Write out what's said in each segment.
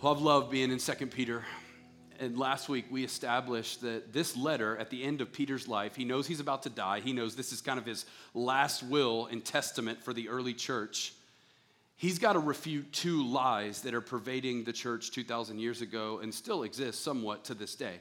Love, love being in 2 Peter. And last week we established that this letter at the end of Peter's life, he knows he's about to die. He knows this is kind of his last will and testament for the early church. He's got to refute two lies that are pervading the church 2,000 years ago and still exist somewhat to this day.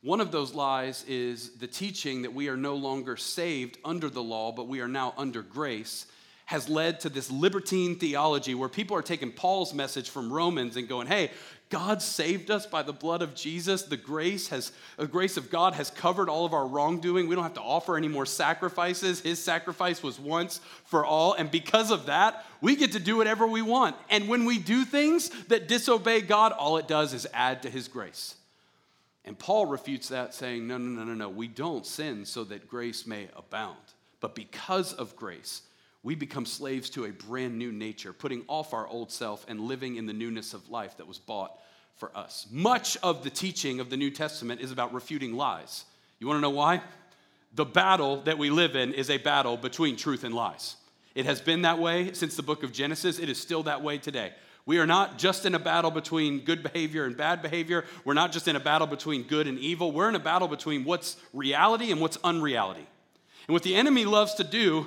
One of those lies is the teaching that we are no longer saved under the law, but we are now under grace has led to this libertine theology where people are taking Paul's message from Romans and going, hey, God saved us by the blood of Jesus. The grace has the grace of God has covered all of our wrongdoing. We don't have to offer any more sacrifices. His sacrifice was once for all, and because of that, we get to do whatever we want. And when we do things that disobey God, all it does is add to his grace. And Paul refutes that saying, no, no, no, no, no. We don't sin so that grace may abound. But because of grace, we become slaves to a brand new nature, putting off our old self and living in the newness of life that was bought for us. Much of the teaching of the New Testament is about refuting lies. You want to know why? The battle that we live in is a battle between truth and lies. It has been that way since the book of Genesis. It is still that way today. We are not just in a battle between good behavior and bad behavior. We're not just in a battle between good and evil. We're in a battle between what's reality and what's unreality. And what the enemy loves to do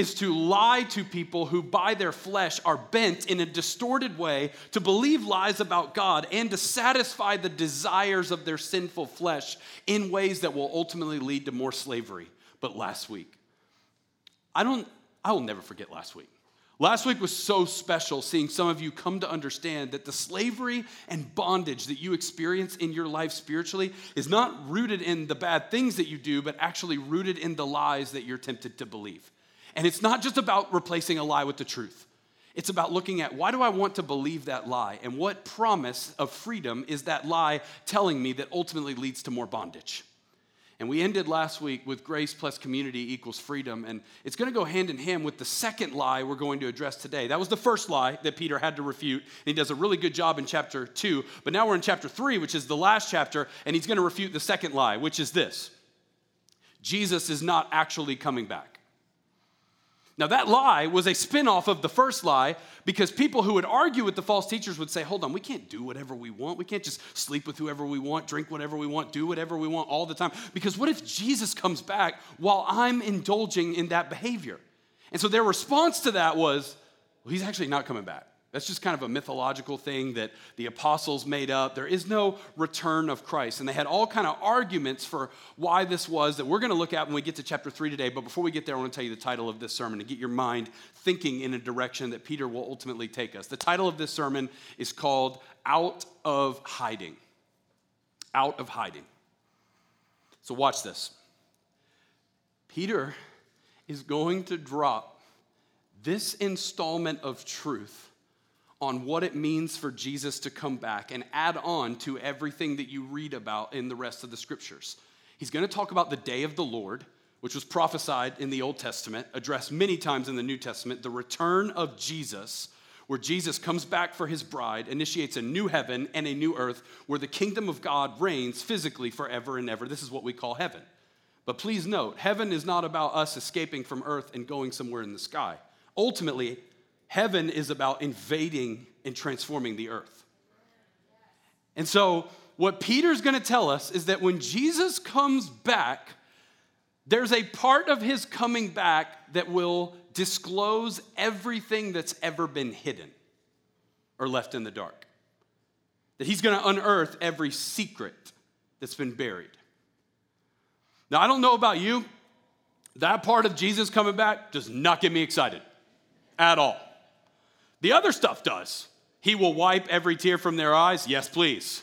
is to lie to people who, by their flesh, are bent in a distorted way to believe lies about God and to satisfy the desires of their sinful flesh in ways that will ultimately lead to more slavery. But last week, I don't, I will never forget last week. Last week was so special seeing some of you come to understand that the slavery and bondage that you experience in your life spiritually is not rooted in the bad things that you do, but actually rooted in the lies that you're tempted to believe. And it's not just about replacing a lie with the truth. It's about looking at why do I want to believe that lie? And what promise of freedom is that lie telling me that ultimately leads to more bondage? And we ended last week with grace plus community equals freedom. And it's going to go hand in hand with the second lie we're going to address today. That was the first lie that Peter had to refute. And he does a really good job in chapter two. But now we're in chapter three, which is the last chapter. And he's going to refute the second lie, which is this Jesus is not actually coming back. Now, that lie was a spinoff of the first lie because people who would argue with the false teachers would say, Hold on, we can't do whatever we want. We can't just sleep with whoever we want, drink whatever we want, do whatever we want all the time. Because what if Jesus comes back while I'm indulging in that behavior? And so their response to that was, Well, he's actually not coming back. That's just kind of a mythological thing that the apostles made up. There is no return of Christ. And they had all kind of arguments for why this was that we're going to look at when we get to chapter 3 today. But before we get there, I want to tell you the title of this sermon to get your mind thinking in a direction that Peter will ultimately take us. The title of this sermon is called Out of Hiding. Out of Hiding. So watch this. Peter is going to drop this installment of truth on what it means for Jesus to come back and add on to everything that you read about in the rest of the scriptures. He's going to talk about the day of the Lord, which was prophesied in the Old Testament, addressed many times in the New Testament, the return of Jesus, where Jesus comes back for his bride, initiates a new heaven and a new earth where the kingdom of God reigns physically forever and ever. This is what we call heaven. But please note, heaven is not about us escaping from earth and going somewhere in the sky. Ultimately, Heaven is about invading and transforming the earth. And so, what Peter's gonna tell us is that when Jesus comes back, there's a part of his coming back that will disclose everything that's ever been hidden or left in the dark. That he's gonna unearth every secret that's been buried. Now, I don't know about you, that part of Jesus coming back does not get me excited at all. The other stuff does. He will wipe every tear from their eyes. Yes, please.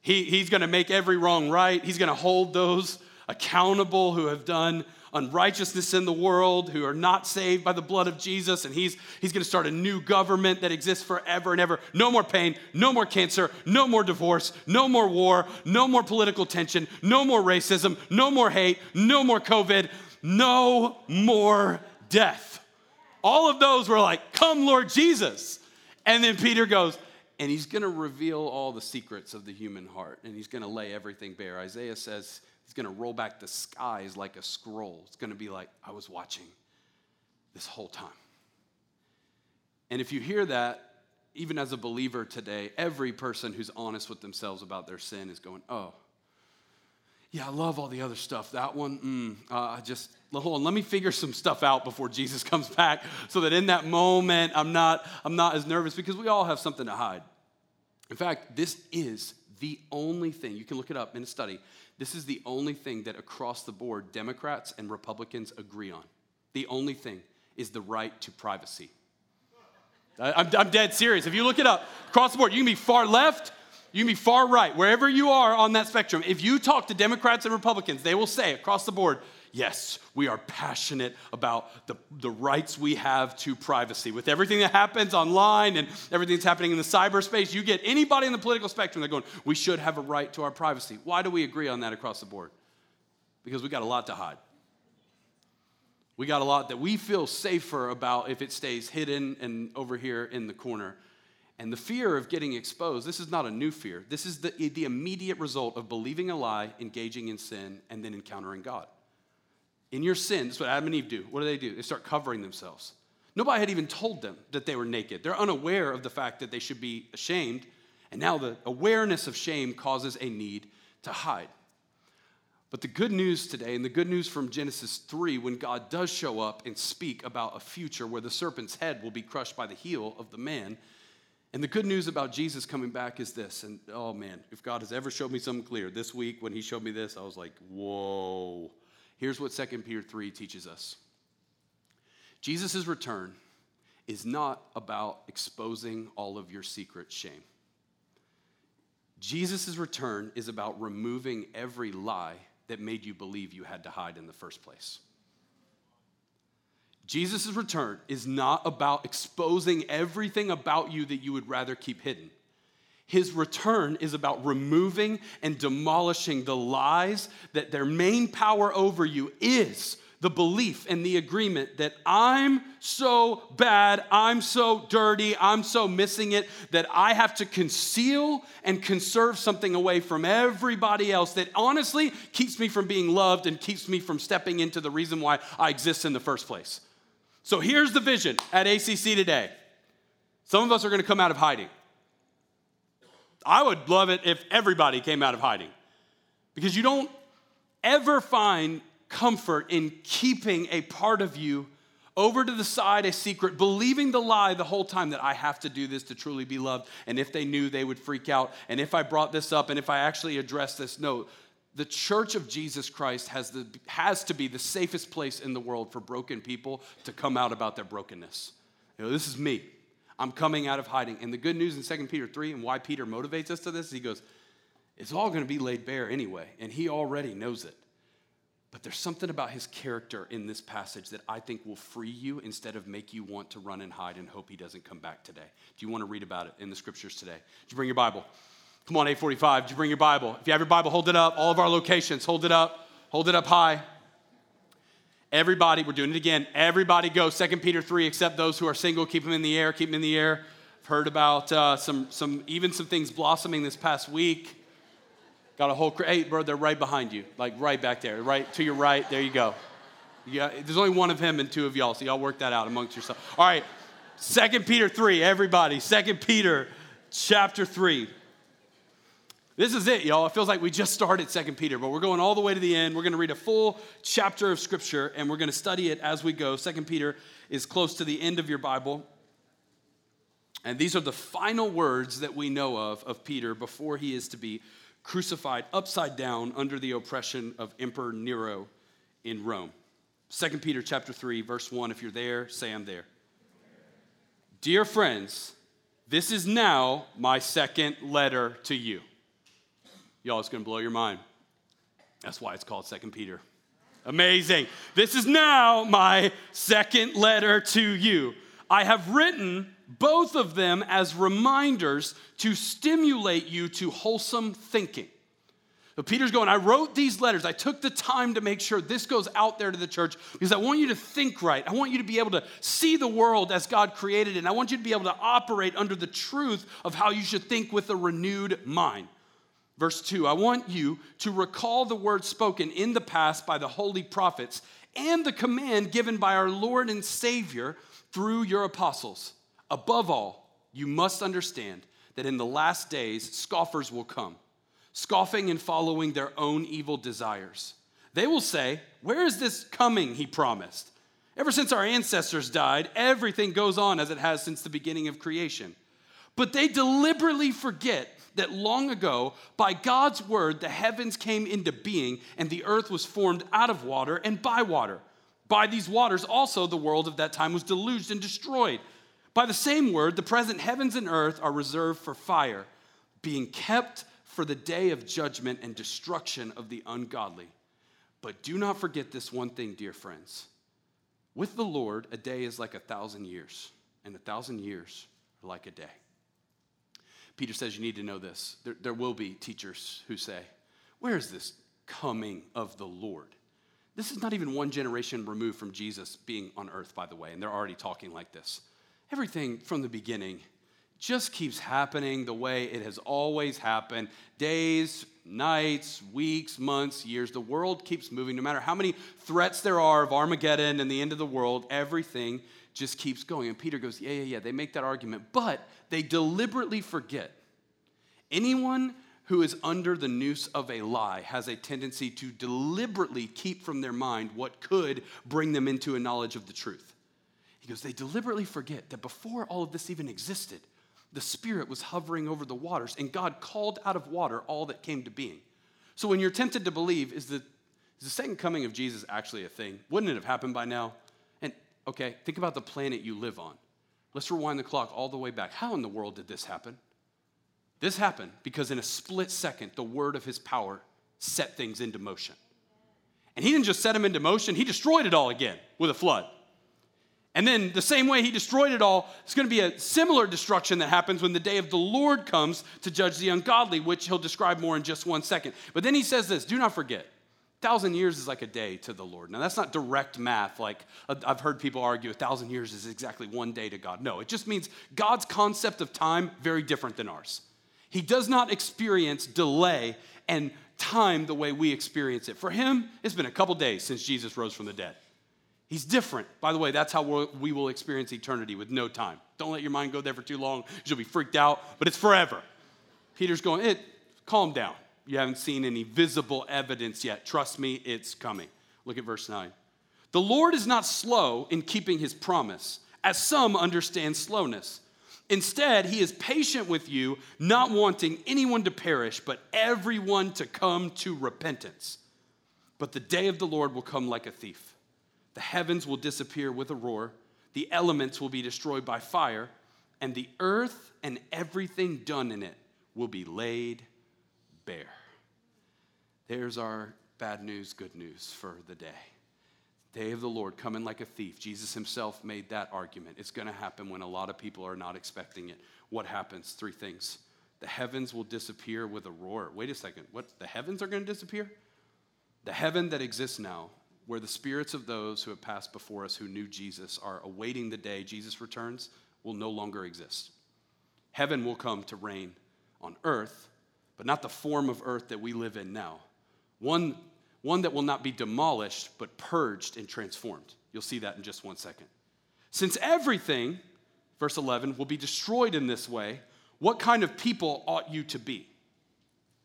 He, he's going to make every wrong right. He's going to hold those accountable who have done unrighteousness in the world, who are not saved by the blood of Jesus. And he's, he's going to start a new government that exists forever and ever. No more pain, no more cancer, no more divorce, no more war, no more political tension, no more racism, no more hate, no more COVID, no more death. All of those were like, Come, Lord Jesus. And then Peter goes, and he's going to reveal all the secrets of the human heart, and he's going to lay everything bare. Isaiah says he's going to roll back the skies like a scroll. It's going to be like, I was watching this whole time. And if you hear that, even as a believer today, every person who's honest with themselves about their sin is going, oh, yeah, I love all the other stuff. That one, mm, uh, just hold on. Let me figure some stuff out before Jesus comes back, so that in that moment I'm not I'm not as nervous because we all have something to hide. In fact, this is the only thing you can look it up in a study. This is the only thing that across the board Democrats and Republicans agree on. The only thing is the right to privacy. I'm, I'm dead serious. If you look it up across the board, you can be far left you can be far right, wherever you are on that spectrum. If you talk to Democrats and Republicans, they will say across the board, yes, we are passionate about the, the rights we have to privacy. With everything that happens online and everything that's happening in the cyberspace, you get anybody in the political spectrum, they're going, we should have a right to our privacy. Why do we agree on that across the board? Because we got a lot to hide. We got a lot that we feel safer about if it stays hidden and over here in the corner and the fear of getting exposed, this is not a new fear. This is the, the immediate result of believing a lie, engaging in sin, and then encountering God. In your sin, that's what Adam and Eve do. What do they do? They start covering themselves. Nobody had even told them that they were naked. They're unaware of the fact that they should be ashamed. And now the awareness of shame causes a need to hide. But the good news today, and the good news from Genesis 3, when God does show up and speak about a future where the serpent's head will be crushed by the heel of the man, and the good news about Jesus coming back is this. And oh man, if God has ever showed me something clear, this week when he showed me this, I was like, whoa. Here's what 2 Peter 3 teaches us Jesus' return is not about exposing all of your secret shame. Jesus' return is about removing every lie that made you believe you had to hide in the first place. Jesus' return is not about exposing everything about you that you would rather keep hidden. His return is about removing and demolishing the lies that their main power over you is the belief and the agreement that I'm so bad, I'm so dirty, I'm so missing it that I have to conceal and conserve something away from everybody else that honestly keeps me from being loved and keeps me from stepping into the reason why I exist in the first place. So here's the vision at ACC today. Some of us are going to come out of hiding. I would love it if everybody came out of hiding because you don't ever find comfort in keeping a part of you over to the side, a secret, believing the lie the whole time that I have to do this to truly be loved. And if they knew, they would freak out. And if I brought this up and if I actually addressed this, no, the church of Jesus Christ has, the, has to be the safest place in the world for broken people to come out about their brokenness. You know, this is me. I'm coming out of hiding. And the good news in 2 Peter 3 and why Peter motivates us to this, he goes, it's all going to be laid bare anyway, and he already knows it. But there's something about his character in this passage that I think will free you instead of make you want to run and hide and hope he doesn't come back today. Do you want to read about it in the scriptures today? Did you bring your Bible? Come on, 845. Did you bring your Bible? If you have your Bible, hold it up. All of our locations, hold it up. Hold it up high. Everybody, we're doing it again. Everybody go. Second Peter 3, except those who are single, keep them in the air, keep them in the air. I've heard about uh, some, some, even some things blossoming this past week. Got a whole, hey, bro, they're right behind you, like right back there, right to your right. There you go. Yeah, there's only one of him and two of y'all, so y'all work that out amongst yourselves. All right, Second Peter 3, everybody. Second Peter chapter 3. This is it, y'all. It feels like we just started Second Peter, but we're going all the way to the end. We're going to read a full chapter of Scripture, and we're going to study it as we go. Second Peter is close to the end of your Bible. And these are the final words that we know of of Peter before he is to be crucified upside down under the oppression of Emperor Nero in Rome. Second Peter chapter 3 verse 1 if you're there say I'm there. Dear friends, this is now my second letter to you. Y'all, it's going to blow your mind. That's why it's called Second Peter. Amazing. This is now my second letter to you. I have written both of them as reminders to stimulate you to wholesome thinking. So Peter's going, I wrote these letters. I took the time to make sure this goes out there to the church because I want you to think right. I want you to be able to see the world as God created it. And I want you to be able to operate under the truth of how you should think with a renewed mind. Verse 2 I want you to recall the words spoken in the past by the holy prophets and the command given by our Lord and Savior through your apostles. Above all, you must understand that in the last days, scoffers will come, scoffing and following their own evil desires. They will say, Where is this coming he promised? Ever since our ancestors died, everything goes on as it has since the beginning of creation. But they deliberately forget that long ago, by God's word, the heavens came into being and the earth was formed out of water and by water. By these waters, also, the world of that time was deluged and destroyed. By the same word, the present heavens and earth are reserved for fire, being kept for the day of judgment and destruction of the ungodly. But do not forget this one thing, dear friends. With the Lord, a day is like a thousand years, and a thousand years are like a day. Peter says you need to know this. There, there will be teachers who say, Where is this coming of the Lord? This is not even one generation removed from Jesus being on earth, by the way, and they're already talking like this everything from the beginning just keeps happening the way it has always happened days, nights, weeks, months, years. The world keeps moving. No matter how many threats there are of Armageddon and the end of the world, everything just keeps going. And Peter goes, Yeah, yeah, yeah. They make that argument, but they deliberately forget. Anyone who is under the noose of a lie has a tendency to deliberately keep from their mind what could bring them into a knowledge of the truth. He goes, they deliberately forget that before all of this even existed, the Spirit was hovering over the waters, and God called out of water all that came to being. So when you're tempted to believe, is the, is the second coming of Jesus actually a thing? Wouldn't it have happened by now? Okay, think about the planet you live on. Let's rewind the clock all the way back. How in the world did this happen? This happened because in a split second, the word of his power set things into motion. And he didn't just set them into motion, he destroyed it all again with a flood. And then, the same way he destroyed it all, it's going to be a similar destruction that happens when the day of the Lord comes to judge the ungodly, which he'll describe more in just one second. But then he says this do not forget, thousand years is like a day to the Lord. Now, that's not direct math, like uh, I've heard people argue a thousand years is exactly one day to God. No, it just means God's concept of time very different than ours. He does not experience delay and time the way we experience it. For him, it's been a couple days since Jesus rose from the dead. He's different. By the way, that's how we will experience eternity with no time. Don't let your mind go there for too long. You'll be freaked out, but it's forever. Peter's going, it, calm down. You haven't seen any visible evidence yet. Trust me, it's coming. Look at verse 9. The Lord is not slow in keeping his promise, as some understand slowness. Instead, he is patient with you, not wanting anyone to perish, but everyone to come to repentance. But the day of the Lord will come like a thief. The heavens will disappear with a roar, the elements will be destroyed by fire, and the earth and everything done in it will be laid bare. There's our bad news, good news for the day. Day of the Lord coming like a thief. Jesus himself made that argument. It's going to happen when a lot of people are not expecting it. What happens? Three things. The heavens will disappear with a roar. Wait a second. What? The heavens are going to disappear? The heaven that exists now where the spirits of those who have passed before us who knew Jesus are awaiting the day Jesus returns will no longer exist. Heaven will come to reign on earth, but not the form of earth that we live in now. One, one that will not be demolished, but purged and transformed. You'll see that in just one second. Since everything, verse 11, will be destroyed in this way, what kind of people ought you to be?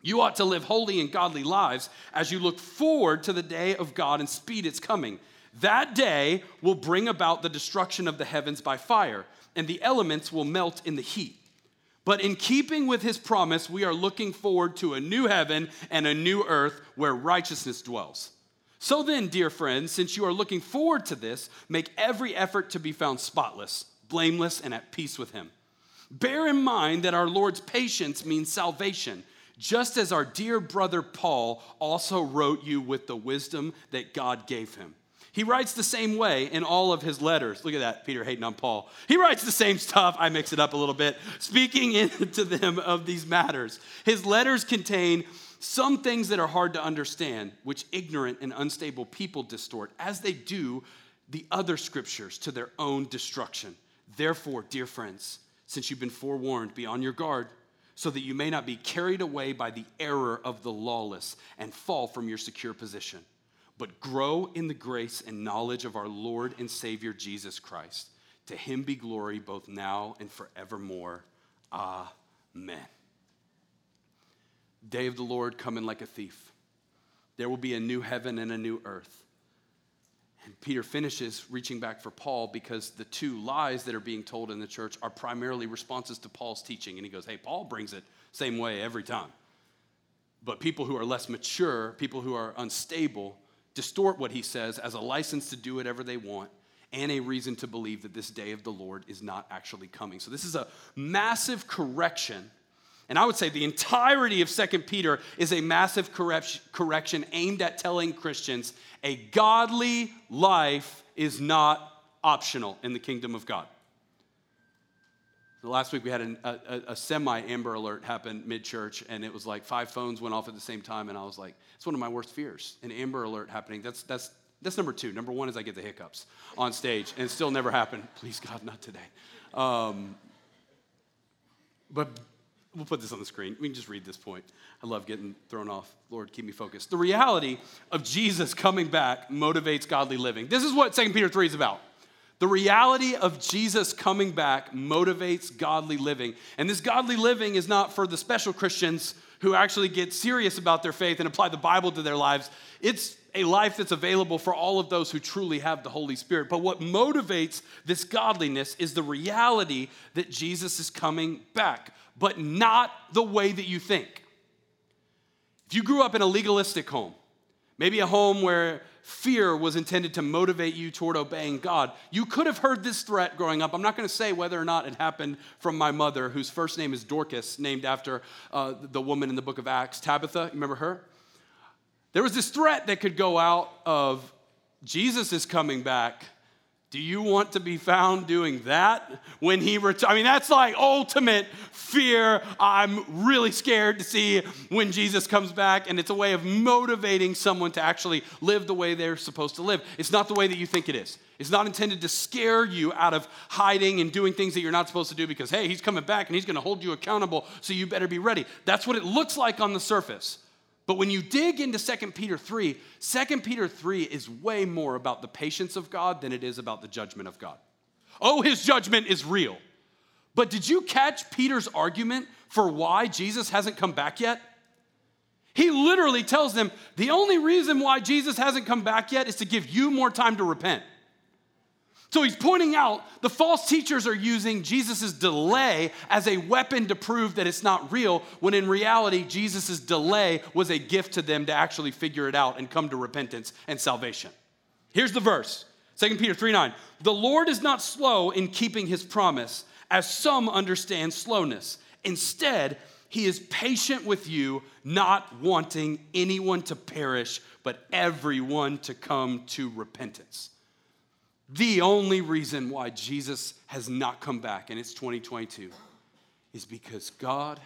You ought to live holy and godly lives as you look forward to the day of God and speed its coming. That day will bring about the destruction of the heavens by fire, and the elements will melt in the heat. But in keeping with his promise, we are looking forward to a new heaven and a new earth where righteousness dwells. So then, dear friends, since you are looking forward to this, make every effort to be found spotless, blameless, and at peace with him. Bear in mind that our Lord's patience means salvation just as our dear brother Paul also wrote you with the wisdom that God gave him. He writes the same way in all of his letters. Look at that, Peter hating on Paul. He writes the same stuff. I mix it up a little bit, speaking into them of these matters. His letters contain some things that are hard to understand, which ignorant and unstable people distort, as they do the other scriptures to their own destruction. Therefore, dear friends, since you've been forewarned, be on your guard so that you may not be carried away by the error of the lawless and fall from your secure position, but grow in the grace and knowledge of our Lord and Savior Jesus Christ. To him be glory both now and forevermore. Amen. Day of the Lord coming like a thief. There will be a new heaven and a new earth. And Peter finishes reaching back for Paul because the two lies that are being told in the church are primarily responses to Paul's teaching. And he goes, Hey, Paul brings it same way every time. But people who are less mature, people who are unstable, distort what he says as a license to do whatever they want and a reason to believe that this day of the Lord is not actually coming. So, this is a massive correction. And I would say the entirety of 2 Peter is a massive correction aimed at telling Christians a godly life is not optional in the kingdom of God. Last week we had an, a, a semi Amber Alert happen mid church, and it was like five phones went off at the same time, and I was like, it's one of my worst fears, an Amber Alert happening. That's, that's that's number two. Number one is I get the hiccups on stage, and it still never happened. Please, God, not today. Um, but we'll put this on the screen. We can just read this point. I love getting thrown off. Lord, keep me focused. The reality of Jesus coming back motivates godly living. This is what 2 Peter 3 is about. The reality of Jesus coming back motivates godly living. And this godly living is not for the special Christians who actually get serious about their faith and apply the Bible to their lives. It's a life that's available for all of those who truly have the Holy Spirit. But what motivates this godliness is the reality that Jesus is coming back, but not the way that you think. If you grew up in a legalistic home, maybe a home where fear was intended to motivate you toward obeying God. You could have heard this threat growing up. I'm not going to say whether or not it happened from my mother, whose first name is Dorcas, named after uh, the woman in the book of Acts, Tabitha. You remember her? There was this threat that could go out of Jesus is coming back. Do you want to be found doing that when he returns? I mean, that's like ultimate fear. I'm really scared to see when Jesus comes back, and it's a way of motivating someone to actually live the way they're supposed to live. It's not the way that you think it is. It's not intended to scare you out of hiding and doing things that you're not supposed to do because, hey, he's coming back and he's going to hold you accountable, so you better be ready. That's what it looks like on the surface. But when you dig into 2 Peter 3, 2 Peter 3 is way more about the patience of God than it is about the judgment of God. Oh, his judgment is real. But did you catch Peter's argument for why Jesus hasn't come back yet? He literally tells them the only reason why Jesus hasn't come back yet is to give you more time to repent. So he's pointing out the false teachers are using Jesus' delay as a weapon to prove that it's not real, when in reality, Jesus' delay was a gift to them to actually figure it out and come to repentance and salvation. Here's the verse 2 Peter 3 9. The Lord is not slow in keeping his promise, as some understand slowness. Instead, he is patient with you, not wanting anyone to perish, but everyone to come to repentance. The only reason why Jesus has not come back, and it's 2022, is because God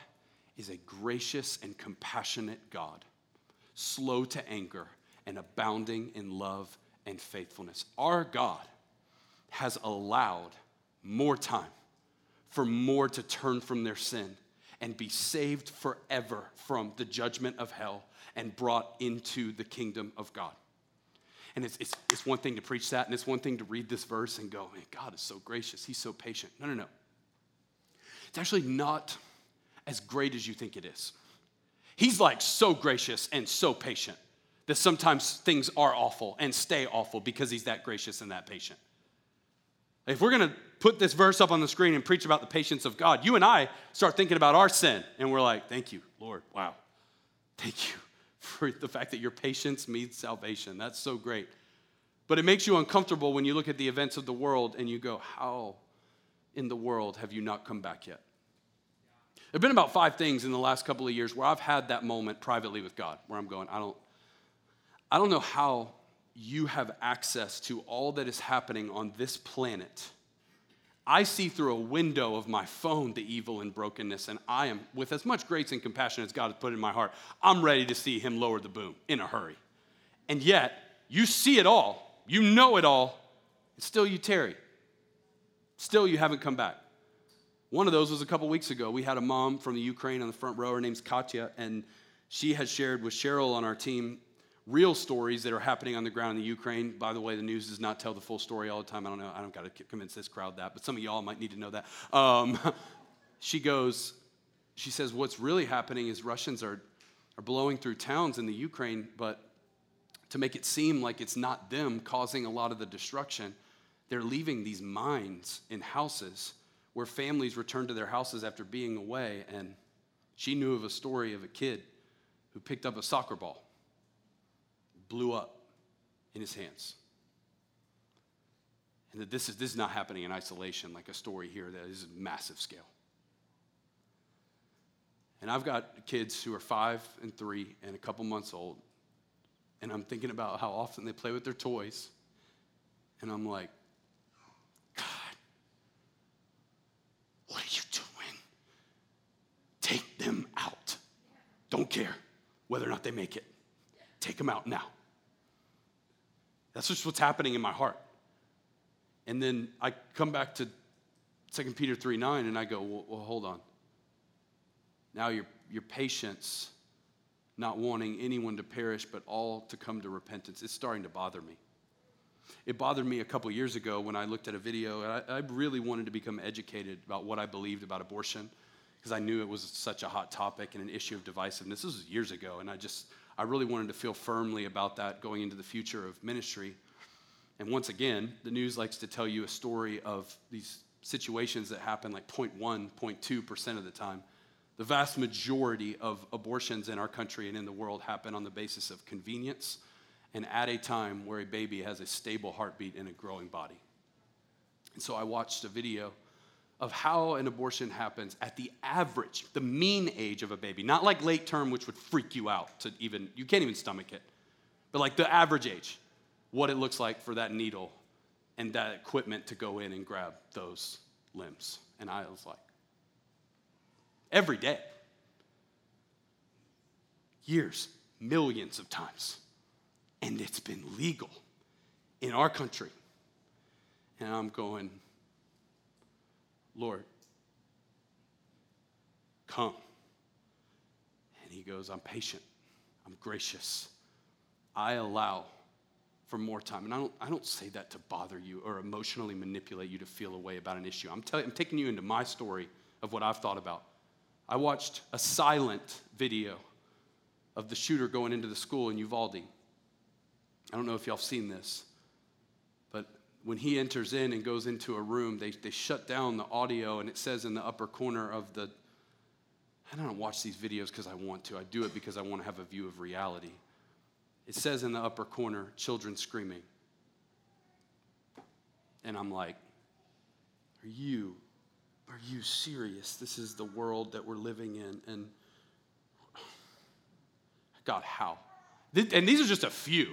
is a gracious and compassionate God, slow to anger and abounding in love and faithfulness. Our God has allowed more time for more to turn from their sin and be saved forever from the judgment of hell and brought into the kingdom of God. And it's, it's, it's one thing to preach that, and it's one thing to read this verse and go, man, God is so gracious. He's so patient. No, no, no. It's actually not as great as you think it is. He's like so gracious and so patient that sometimes things are awful and stay awful because he's that gracious and that patient. If we're going to put this verse up on the screen and preach about the patience of God, you and I start thinking about our sin, and we're like, thank you, Lord. Wow. Thank you for the fact that your patience means salvation. That's so great. But it makes you uncomfortable when you look at the events of the world and you go, How in the world have you not come back yet? There have been about five things in the last couple of years where I've had that moment privately with God, where I'm going, I don't, I don't know how you have access to all that is happening on this planet I see through a window of my phone the evil and brokenness, and I am, with as much grace and compassion as God has put in my heart, I'm ready to see Him lower the boom in a hurry. And yet, you see it all, you know it all, and still you tarry. Still, you haven't come back. One of those was a couple weeks ago. We had a mom from the Ukraine on the front row. Her name's Katya, and she had shared with Cheryl on our team real stories that are happening on the ground in the Ukraine. By the way, the news does not tell the full story all the time. I don't know. I don't got to convince this crowd that, but some of y'all might need to know that. Um, she goes, she says, what's really happening is Russians are, are blowing through towns in the Ukraine, but to make it seem like it's not them causing a lot of the destruction, they're leaving these mines in houses where families return to their houses after being away. And she knew of a story of a kid who picked up a soccer ball blew up in his hands. And that this is, this is not happening in isolation, like a story here that is massive scale. And I've got kids who are five and three and a couple months old. And I'm thinking about how often they play with their toys. And I'm like, God, what are you doing? Take them out. Don't care whether or not they make it. Take them out now. That's just what's happening in my heart. And then I come back to 2 Peter 3 9 and I go, well, well, hold on. Now your, your patience, not wanting anyone to perish, but all to come to repentance, it's starting to bother me. It bothered me a couple years ago when I looked at a video. I, I really wanted to become educated about what I believed about abortion because I knew it was such a hot topic and an issue of divisiveness. This was years ago, and I just I really wanted to feel firmly about that going into the future of ministry. And once again, the news likes to tell you a story of these situations that happen like 0.1, 0.2% of the time. The vast majority of abortions in our country and in the world happen on the basis of convenience and at a time where a baby has a stable heartbeat and a growing body. And so I watched a video of how an abortion happens at the average, the mean age of a baby. Not like late term, which would freak you out to even, you can't even stomach it, but like the average age, what it looks like for that needle and that equipment to go in and grab those limbs. And I was like, every day, years, millions of times. And it's been legal in our country. And I'm going, Lord, come. And he goes, I'm patient, I'm gracious. I allow for more time. And I don't, I don't say that to bother you or emotionally manipulate you to feel a way about an issue. I'm, telling, I'm taking you into my story of what I've thought about. I watched a silent video of the shooter going into the school in Uvalde. I don't know if y'all have seen this when he enters in and goes into a room, they, they shut down the audio, and it says in the upper corner of the. I don't watch these videos because I want to. I do it because I want to have a view of reality. It says in the upper corner, children screaming. And I'm like, are you, are you serious? This is the world that we're living in. And God, how? And these are just a few.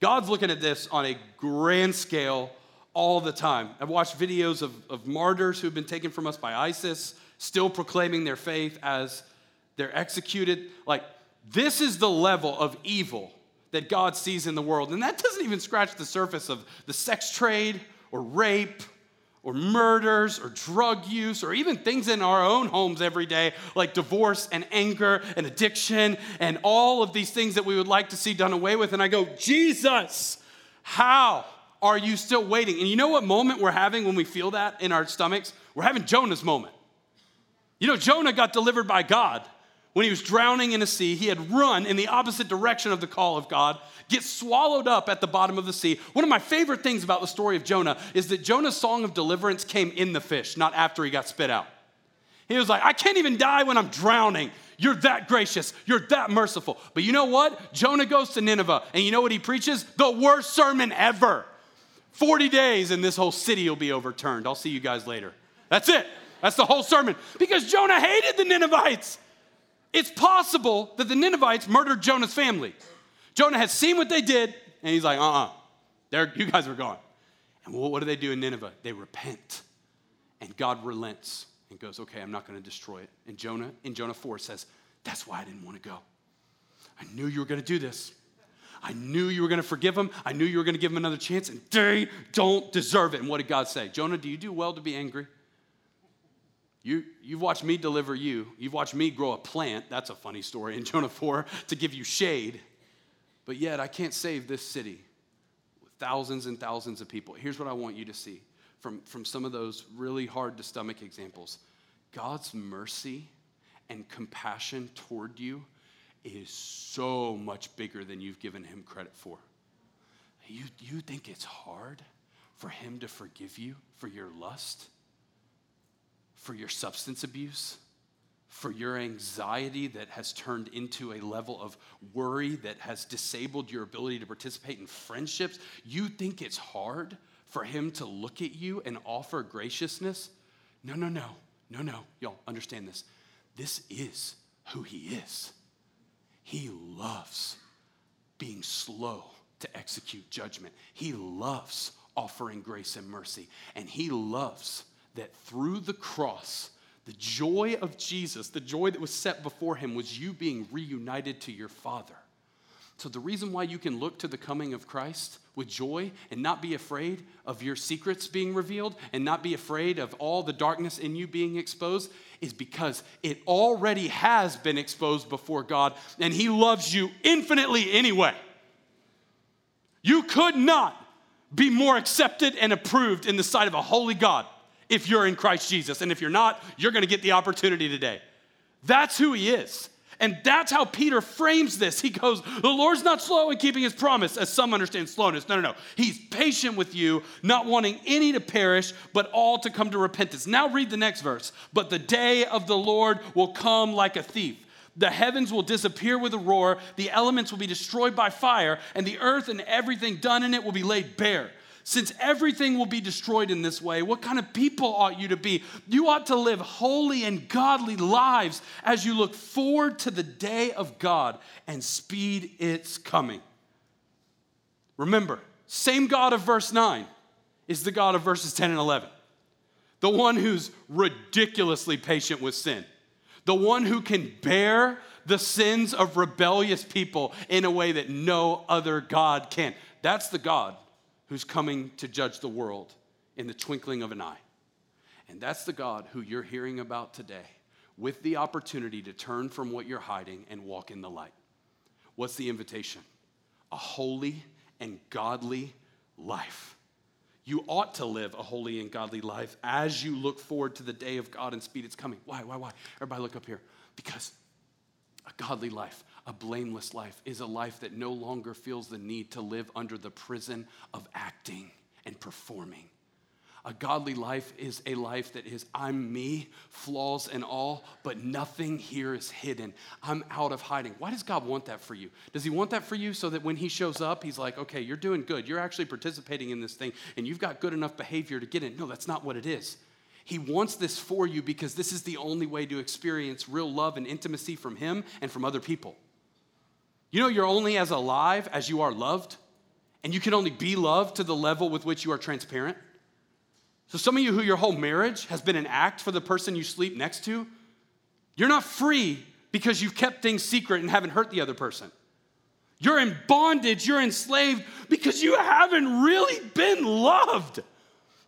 God's looking at this on a grand scale all the time. I've watched videos of, of martyrs who've been taken from us by ISIS, still proclaiming their faith as they're executed. Like, this is the level of evil that God sees in the world. And that doesn't even scratch the surface of the sex trade or rape or murders or drug use or even things in our own homes every day, like divorce and anger and addiction and all of these things that we would like to see done away with. And I go, Jesus, how? Are you still waiting? And you know what moment we're having when we feel that in our stomachs? We're having Jonah's moment. You know, Jonah got delivered by God when he was drowning in a sea. He had run in the opposite direction of the call of God, get swallowed up at the bottom of the sea. One of my favorite things about the story of Jonah is that Jonah's song of deliverance came in the fish, not after he got spit out. He was like, I can't even die when I'm drowning. You're that gracious. You're that merciful. But you know what? Jonah goes to Nineveh, and you know what he preaches? The worst sermon ever. 40 days and this whole city will be overturned. I'll see you guys later. That's it. That's the whole sermon. Because Jonah hated the Ninevites. It's possible that the Ninevites murdered Jonah's family. Jonah has seen what they did, and he's like, uh uh-uh, uh, you guys are gone. And what do they do in Nineveh? They repent. And God relents and goes, okay, I'm not going to destroy it. And Jonah, in Jonah 4, says, that's why I didn't want to go. I knew you were going to do this. I knew you were going to forgive him. I knew you were going to give him another chance, and they don't deserve it. And what did God say? Jonah, do you do well to be angry? You, you've watched me deliver you. You've watched me grow a plant. That's a funny story in Jonah 4 to give you shade. but yet I can't save this city with thousands and thousands of people. Here's what I want you to see from, from some of those really hard to stomach examples God's mercy and compassion toward you is so much bigger than you've given him credit for. You, you think it's hard for him to forgive you for your lust, for your substance abuse, for your anxiety that has turned into a level of worry that has disabled your ability to participate in friendships. You think it's hard for him to look at you and offer graciousness? No, no, no, no, no. Y'all understand this. This is who he is. He loves being slow to execute judgment. He loves offering grace and mercy. And he loves that through the cross, the joy of Jesus, the joy that was set before him, was you being reunited to your Father. So, the reason why you can look to the coming of Christ with joy and not be afraid of your secrets being revealed and not be afraid of all the darkness in you being exposed is because it already has been exposed before God and He loves you infinitely anyway. You could not be more accepted and approved in the sight of a holy God if you're in Christ Jesus. And if you're not, you're going to get the opportunity today. That's who He is. And that's how Peter frames this. He goes, The Lord's not slow in keeping his promise, as some understand slowness. No, no, no. He's patient with you, not wanting any to perish, but all to come to repentance. Now read the next verse. But the day of the Lord will come like a thief. The heavens will disappear with a roar, the elements will be destroyed by fire, and the earth and everything done in it will be laid bare. Since everything will be destroyed in this way, what kind of people ought you to be? You ought to live holy and godly lives as you look forward to the day of God and speed its coming. Remember, same God of verse 9 is the God of verses 10 and 11. The one who's ridiculously patient with sin, the one who can bear the sins of rebellious people in a way that no other God can. That's the God who's coming to judge the world in the twinkling of an eye. And that's the God who you're hearing about today with the opportunity to turn from what you're hiding and walk in the light. What's the invitation? A holy and godly life. You ought to live a holy and godly life as you look forward to the day of God and speed it's coming. Why, why, why? Everybody look up here. Because a godly life, a blameless life is a life that no longer feels the need to live under the prison of acting and performing. A godly life is a life that is, I'm me, flaws and all, but nothing here is hidden. I'm out of hiding. Why does God want that for you? Does He want that for you so that when He shows up, He's like, okay, you're doing good. You're actually participating in this thing and you've got good enough behavior to get in? No, that's not what it is. He wants this for you because this is the only way to experience real love and intimacy from Him and from other people. You know, you're only as alive as you are loved, and you can only be loved to the level with which you are transparent. So, some of you who your whole marriage has been an act for the person you sleep next to, you're not free because you've kept things secret and haven't hurt the other person. You're in bondage, you're enslaved because you haven't really been loved.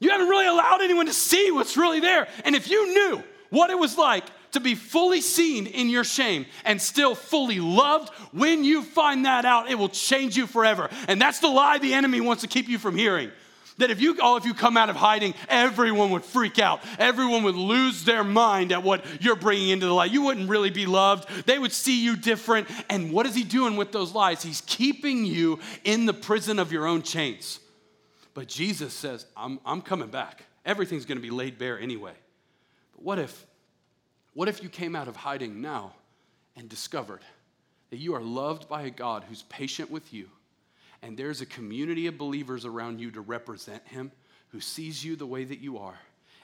You haven't really allowed anyone to see what's really there. And if you knew what it was like to be fully seen in your shame and still fully loved, when you find that out, it will change you forever. And that's the lie the enemy wants to keep you from hearing. That if you, oh, if you come out of hiding, everyone would freak out. Everyone would lose their mind at what you're bringing into the light. You wouldn't really be loved. They would see you different. And what is he doing with those lies? He's keeping you in the prison of your own chains. But Jesus says, I'm, I'm coming back. Everything's going to be laid bare anyway. But what if, what if you came out of hiding now and discovered that you are loved by a God who's patient with you, and there's a community of believers around you to represent him who sees you the way that you are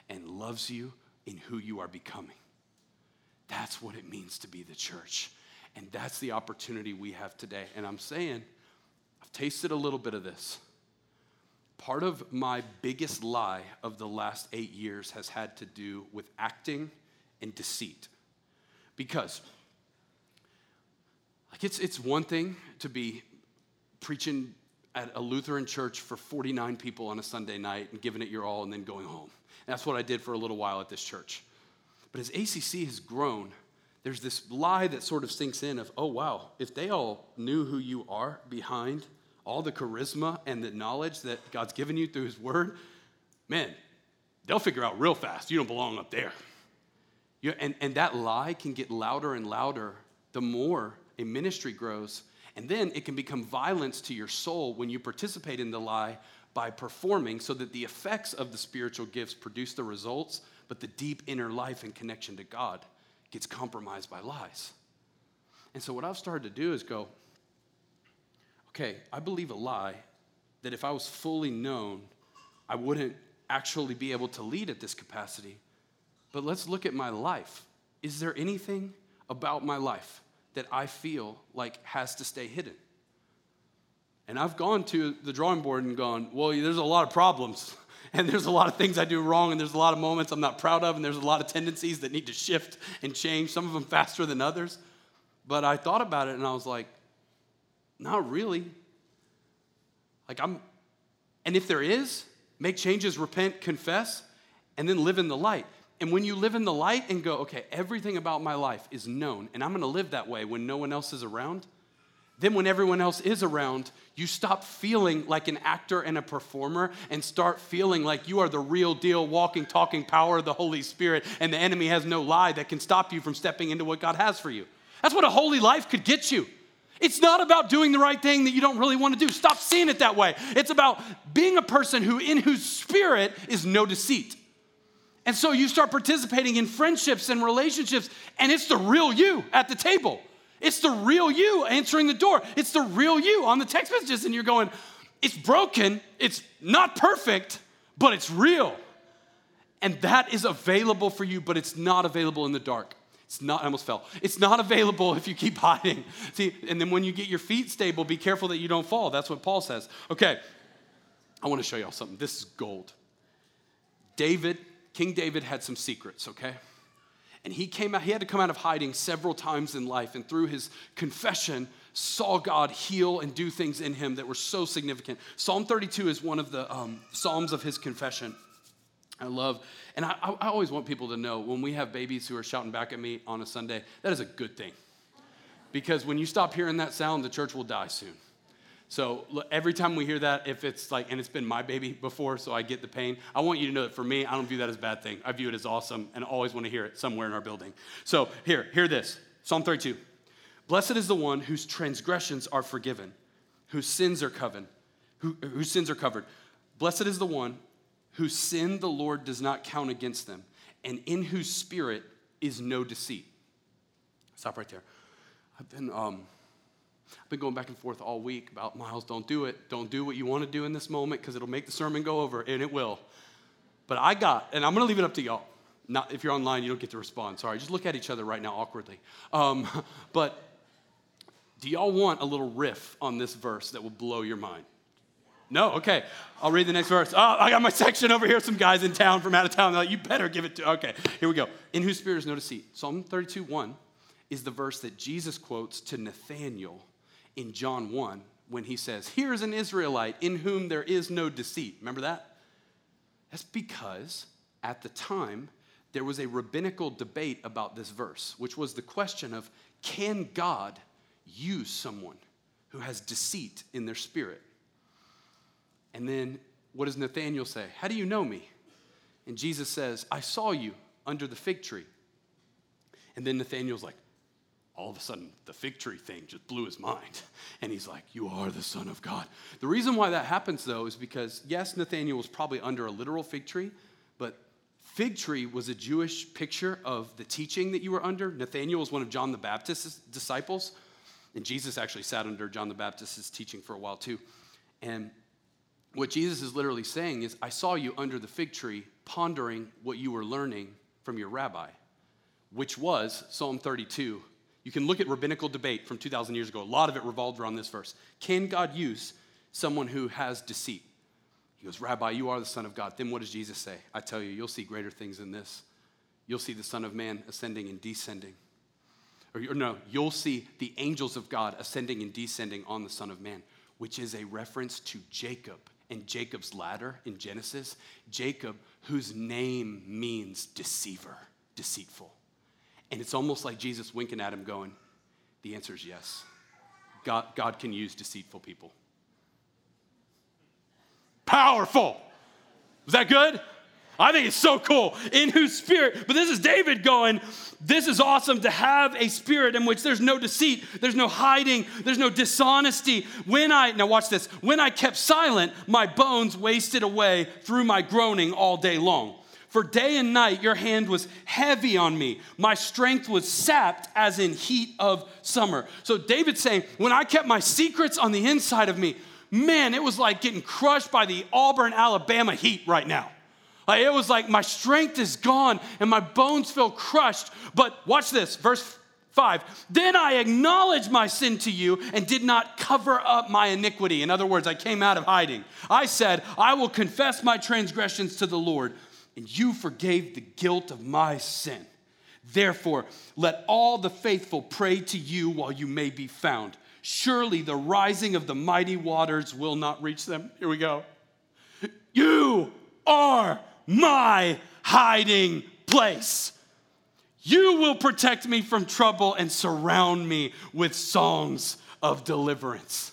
and loves you in who you are becoming? That's what it means to be the church. And that's the opportunity we have today. And I'm saying, I've tasted a little bit of this. Part of my biggest lie of the last eight years has had to do with acting and deceit. Because, like, it's, it's one thing to be preaching at a Lutheran church for 49 people on a Sunday night and giving it your all and then going home. And that's what I did for a little while at this church. But as ACC has grown, there's this lie that sort of sinks in of, oh, wow, if they all knew who you are behind all the charisma and the knowledge that God's given you through His Word, man, they'll figure out real fast you don't belong up there. You, and, and that lie can get louder and louder the more a ministry grows. And then it can become violence to your soul when you participate in the lie by performing so that the effects of the spiritual gifts produce the results, but the deep inner life and connection to God gets compromised by lies. And so, what I've started to do is go, okay, I believe a lie that if I was fully known, I wouldn't actually be able to lead at this capacity. But let's look at my life. Is there anything about my life that I feel like has to stay hidden? And I've gone to the drawing board and gone, well, there's a lot of problems. And there's a lot of things I do wrong, and there's a lot of moments I'm not proud of, and there's a lot of tendencies that need to shift and change, some of them faster than others. But I thought about it and I was like, not really. Like, I'm, and if there is, make changes, repent, confess, and then live in the light. And when you live in the light and go, okay, everything about my life is known, and I'm gonna live that way when no one else is around, then when everyone else is around, you stop feeling like an actor and a performer and start feeling like you are the real deal, walking, talking power of the Holy Spirit, and the enemy has no lie that can stop you from stepping into what God has for you. That's what a holy life could get you. It's not about doing the right thing that you don't really want to do. Stop seeing it that way. It's about being a person who in whose spirit is no deceit. And so you start participating in friendships and relationships and it's the real you at the table. It's the real you answering the door. It's the real you on the text messages, and you're going, it's broken, it's not perfect, but it's real. And that is available for you, but it's not available in the dark. It's not, I almost fell. It's not available if you keep hiding. See, and then when you get your feet stable, be careful that you don't fall. That's what Paul says. Okay, I want to show y'all something. This is gold. David, King David had some secrets, okay? And he came out, he had to come out of hiding several times in life, and through his confession, saw God heal and do things in him that were so significant. Psalm 32 is one of the um, Psalms of his confession. I love, and I, I always want people to know when we have babies who are shouting back at me on a Sunday, that is a good thing. Because when you stop hearing that sound, the church will die soon. So every time we hear that, if it's like, and it's been my baby before, so I get the pain, I want you to know that for me, I don't view that as a bad thing. I view it as awesome and always want to hear it somewhere in our building. So here, hear this Psalm 32. Blessed is the one whose transgressions are forgiven, whose sins are covered, who, whose sins are covered. Blessed is the one whose sin the Lord does not count against them, and in whose spirit is no deceit. Stop right there. I've been um, I've been going back and forth all week about Miles, don't do it. Don't do what you want to do in this moment because it'll make the sermon go over, and it will. But I got, and I'm going to leave it up to y'all. Not if you're online, you don't get to respond. Sorry, just look at each other right now awkwardly. Um, but do y'all want a little riff on this verse that will blow your mind? No? Okay. I'll read the next verse. Oh, I got my section over here. Some guys in town from out of town. They're like, you better give it to. Okay, here we go. In whose spirit is no deceit. Psalm 32 1 is the verse that Jesus quotes to Nathanael in John 1 when he says, Here's an Israelite in whom there is no deceit. Remember that? That's because at the time, there was a rabbinical debate about this verse, which was the question of can God use someone who has deceit in their spirit? And then what does Nathanael say? How do you know me? And Jesus says, I saw you under the fig tree. And then Nathanael's like, all of a sudden the fig tree thing just blew his mind. And he's like, You are the Son of God. The reason why that happens, though, is because, yes, Nathanael was probably under a literal fig tree, but fig tree was a Jewish picture of the teaching that you were under. Nathanael was one of John the Baptist's disciples, and Jesus actually sat under John the Baptist's teaching for a while, too. And what Jesus is literally saying is, I saw you under the fig tree pondering what you were learning from your rabbi, which was Psalm 32 you can look at rabbinical debate from 2,000 years ago. A lot of it revolved around this verse. Can God use someone who has deceit? He goes, Rabbi, you are the Son of God. Then what does Jesus say? I tell you, you'll see greater things than this. You'll see the Son of Man ascending and descending. Or, or no, you'll see the angels of God ascending and descending on the Son of Man, which is a reference to Jacob and Jacob's ladder in Genesis. Jacob, whose name means deceiver, deceitful. And it's almost like Jesus winking at him, going, The answer is yes. God, God can use deceitful people. Powerful. Was that good? I think it's so cool. In whose spirit, but this is David going, This is awesome to have a spirit in which there's no deceit, there's no hiding, there's no dishonesty. When I, now watch this, when I kept silent, my bones wasted away through my groaning all day long. For day and night your hand was heavy on me. My strength was sapped as in heat of summer. So David's saying, When I kept my secrets on the inside of me, man, it was like getting crushed by the Auburn, Alabama heat right now. Like it was like my strength is gone and my bones feel crushed. But watch this, verse 5. Then I acknowledged my sin to you and did not cover up my iniquity. In other words, I came out of hiding. I said, I will confess my transgressions to the Lord, and you forgave the guilt of my sin. Therefore, let all the faithful pray to you while you may be found. Surely the rising of the mighty waters will not reach them. Here we go. You are my hiding place. You will protect me from trouble and surround me with songs of deliverance.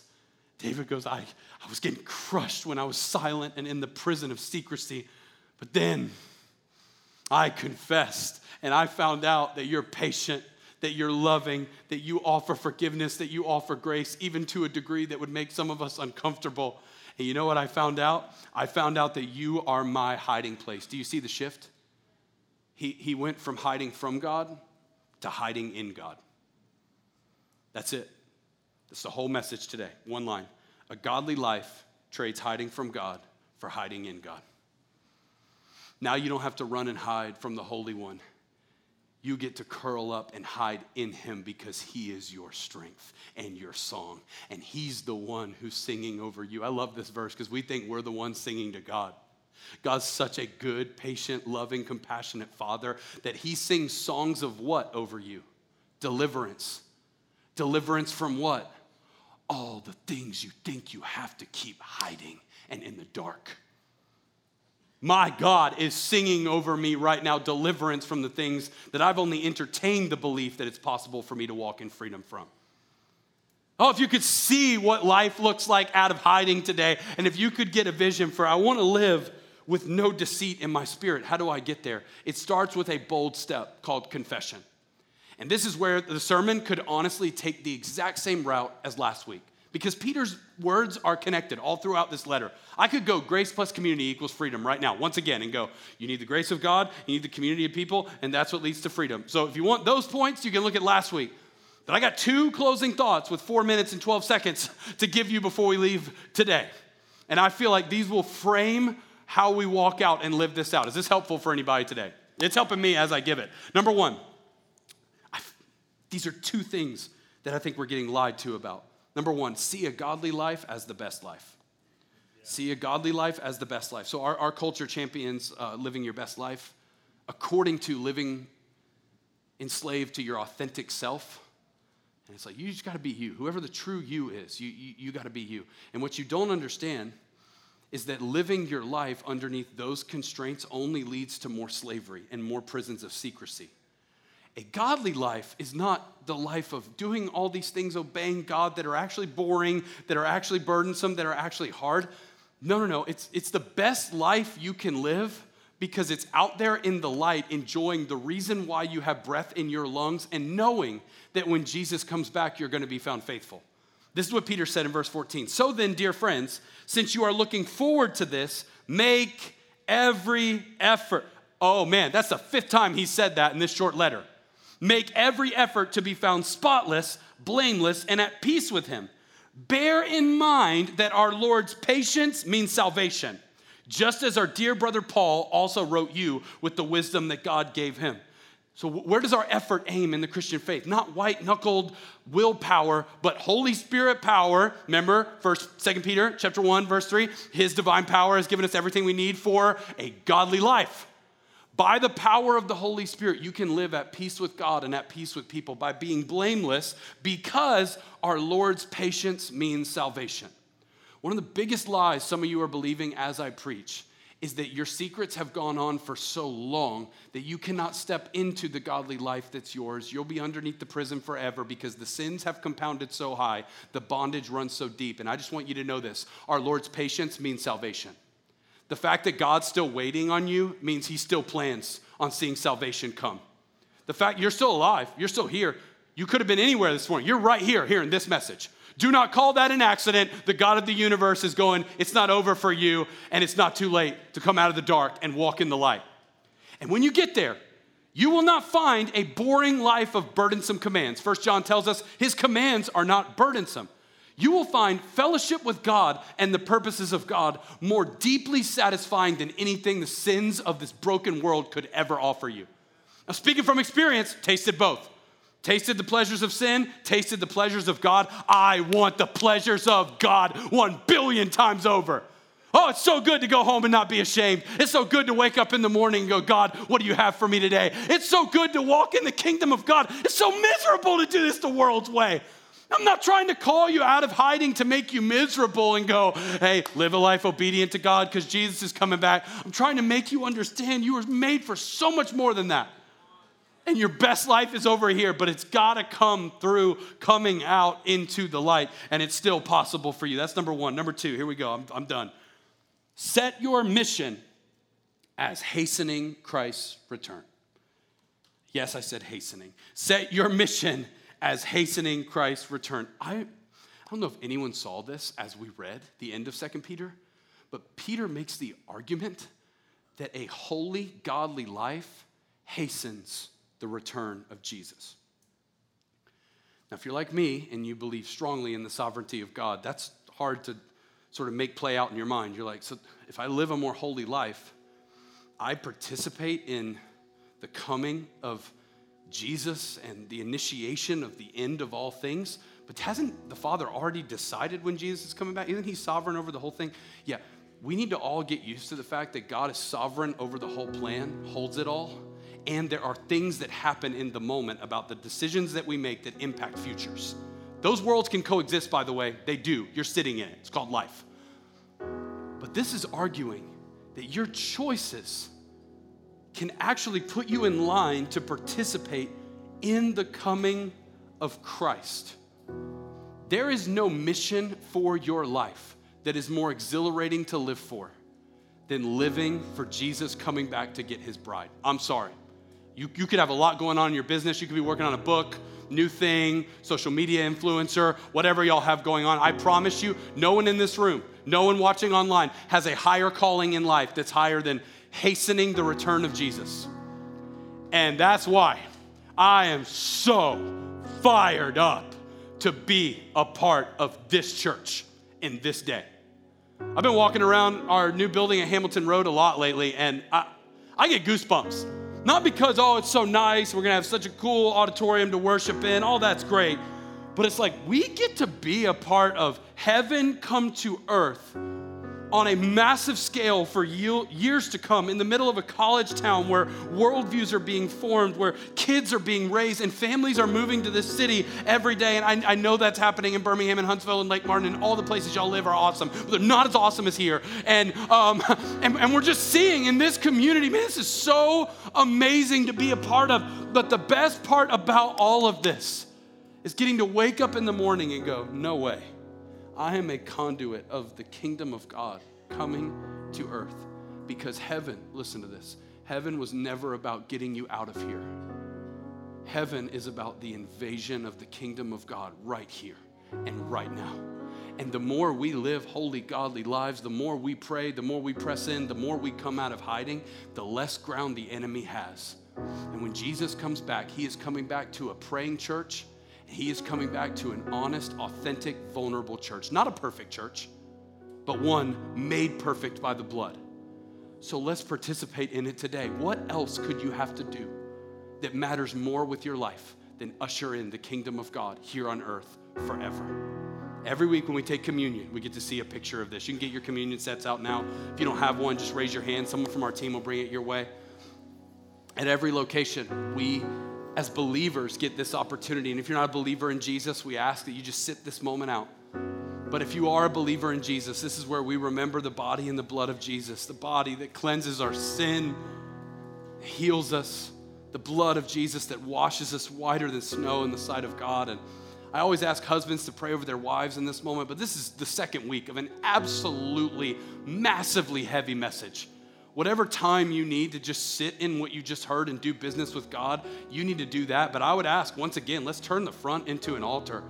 David goes, I, I was getting crushed when I was silent and in the prison of secrecy, but then I confessed and I found out that you're patient, that you're loving, that you offer forgiveness, that you offer grace, even to a degree that would make some of us uncomfortable. And you know what I found out? I found out that you are my hiding place. Do you see the shift? He, he went from hiding from God to hiding in God. That's it. That's the whole message today. One line. A godly life trades hiding from God for hiding in God. Now you don't have to run and hide from the Holy One you get to curl up and hide in him because he is your strength and your song. And he's the one who's singing over you. I love this verse because we think we're the ones singing to God. God's such a good, patient, loving, compassionate father that he sings songs of what over you? Deliverance. Deliverance from what? All the things you think you have to keep hiding and in the dark. My God is singing over me right now deliverance from the things that I've only entertained the belief that it's possible for me to walk in freedom from. Oh, if you could see what life looks like out of hiding today, and if you could get a vision for, I want to live with no deceit in my spirit. How do I get there? It starts with a bold step called confession. And this is where the sermon could honestly take the exact same route as last week because Peter's words are connected all throughout this letter. I could go grace plus community equals freedom right now, once again, and go, you need the grace of God, you need the community of people, and that's what leads to freedom. So if you want those points, you can look at last week. But I got two closing thoughts with four minutes and 12 seconds to give you before we leave today. And I feel like these will frame how we walk out and live this out. Is this helpful for anybody today? It's helping me as I give it. Number one, I, these are two things that I think we're getting lied to about. Number one, see a godly life as the best life. See a godly life as the best life. So, our, our culture champions uh, living your best life according to living enslaved to your authentic self. And it's like, you just got to be you. Whoever the true you is, you, you, you got to be you. And what you don't understand is that living your life underneath those constraints only leads to more slavery and more prisons of secrecy. A godly life is not the life of doing all these things, obeying God that are actually boring, that are actually burdensome, that are actually hard. No, no, no. It's, it's the best life you can live because it's out there in the light, enjoying the reason why you have breath in your lungs and knowing that when Jesus comes back, you're going to be found faithful. This is what Peter said in verse 14. So then, dear friends, since you are looking forward to this, make every effort. Oh man, that's the fifth time he said that in this short letter. Make every effort to be found spotless, blameless, and at peace with him. Bear in mind that our Lord's patience means salvation, just as our dear brother Paul also wrote you with the wisdom that God gave him. So where does our effort aim in the Christian faith? Not white-knuckled willpower, but Holy Spirit power. Remember, first, Second Peter chapter 1, verse 3, his divine power has given us everything we need for a godly life. By the power of the Holy Spirit, you can live at peace with God and at peace with people by being blameless because our Lord's patience means salvation. One of the biggest lies some of you are believing as I preach is that your secrets have gone on for so long that you cannot step into the godly life that's yours. You'll be underneath the prison forever because the sins have compounded so high, the bondage runs so deep. And I just want you to know this our Lord's patience means salvation. The fact that God's still waiting on you means He still plans on seeing salvation come. The fact you're still alive, you're still here. You could have been anywhere this morning. You're right here, hearing this message. Do not call that an accident. The God of the universe is going, it's not over for you, and it's not too late to come out of the dark and walk in the light. And when you get there, you will not find a boring life of burdensome commands. First John tells us his commands are not burdensome. You will find fellowship with God and the purposes of God more deeply satisfying than anything the sins of this broken world could ever offer you. Now, speaking from experience, tasted both. Tasted the pleasures of sin, tasted the pleasures of God. I want the pleasures of God one billion times over. Oh, it's so good to go home and not be ashamed. It's so good to wake up in the morning and go, God, what do you have for me today? It's so good to walk in the kingdom of God. It's so miserable to do this the world's way. I'm not trying to call you out of hiding to make you miserable and go, hey, live a life obedient to God because Jesus is coming back. I'm trying to make you understand you were made for so much more than that and your best life is over here, but it's got to come through coming out into the light, and it's still possible for you. That's number one. Number two, here we go. I'm, I'm done. Set your mission as hastening Christ's return. Yes, I said hastening. Set your mission as hastening Christ's return. I, I don't know if anyone saw this as we read the end of Second Peter, but Peter makes the argument that a holy, godly life hastens the return of Jesus. Now, if you're like me and you believe strongly in the sovereignty of God, that's hard to sort of make play out in your mind. You're like, so if I live a more holy life, I participate in the coming of Jesus and the initiation of the end of all things. But hasn't the Father already decided when Jesus is coming back? Isn't He sovereign over the whole thing? Yeah, we need to all get used to the fact that God is sovereign over the whole plan, holds it all and there are things that happen in the moment about the decisions that we make that impact futures. Those worlds can coexist, by the way. They do. You're sitting in it. It's called life. But this is arguing that your choices can actually put you in line to participate in the coming of Christ. There is no mission for your life that is more exhilarating to live for than living for Jesus coming back to get his bride. I'm sorry. You, you could have a lot going on in your business. You could be working on a book, new thing, social media influencer, whatever y'all have going on. I promise you, no one in this room, no one watching online has a higher calling in life that's higher than hastening the return of Jesus. And that's why I am so fired up to be a part of this church in this day. I've been walking around our new building at Hamilton Road a lot lately, and I, I get goosebumps not because, oh, it's so nice, we're gonna have such a cool auditorium to worship in, all that's great. But it's like we get to be a part of heaven come to earth on a massive scale for years to come in the middle of a college town where worldviews are being formed, where kids are being raised, and families are moving to this city every day. And I, I know that's happening in Birmingham and Huntsville and Lake Martin, and all the places y'all live are awesome, but they're not as awesome as here. And, um, and, and we're just seeing in this community, man, this is so amazing to be a part of. But the best part about all of this is getting to wake up in the morning and go, no way. I am a conduit of the kingdom of God coming to earth. Because heaven, listen to this, heaven was never about getting you out of here. Heaven is about the invasion of the kingdom of God right here and right now. And the more we live holy, godly lives, the more we pray, the more we press in, the more we come out of hiding, the less ground the enemy has. And when Jesus comes back, he is coming back to a praying church he is coming back to an honest, authentic, vulnerable church. Not a perfect church, but one made perfect by the blood. So let's participate in it today. What else could you have to do that matters more with your life than usher in the kingdom of God here on earth forever? Every week when we take communion, we get to see a picture of this. You can get your communion sets out now. If you don't have one, just raise your hand. Someone from our team will bring it your way. At every location, we as believers get this opportunity. And if you're not a believer in Jesus, we ask that you just sit this moment out. But if you are a believer in Jesus, this is where we remember the body and the blood of Jesus, the body that cleanses our sin, heals us, the blood of Jesus that washes us whiter than snow in the sight of God. And I always ask husbands to pray over their wives in this moment, but this is the second week of an absolutely massively heavy message. Whatever time you need to just sit in what you just heard and do business with God, you need to do that. But I would ask once again, let's turn the front into an altar.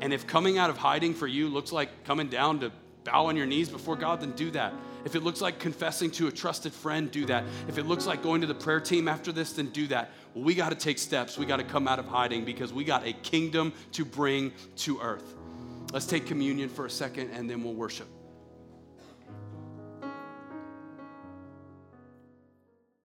And if coming out of hiding for you looks like coming down to bow on your knees before God, then do that. If it looks like confessing to a trusted friend, do that. If it looks like going to the prayer team after this, then do that. We got to take steps. We got to come out of hiding because we got a kingdom to bring to earth. Let's take communion for a second and then we'll worship.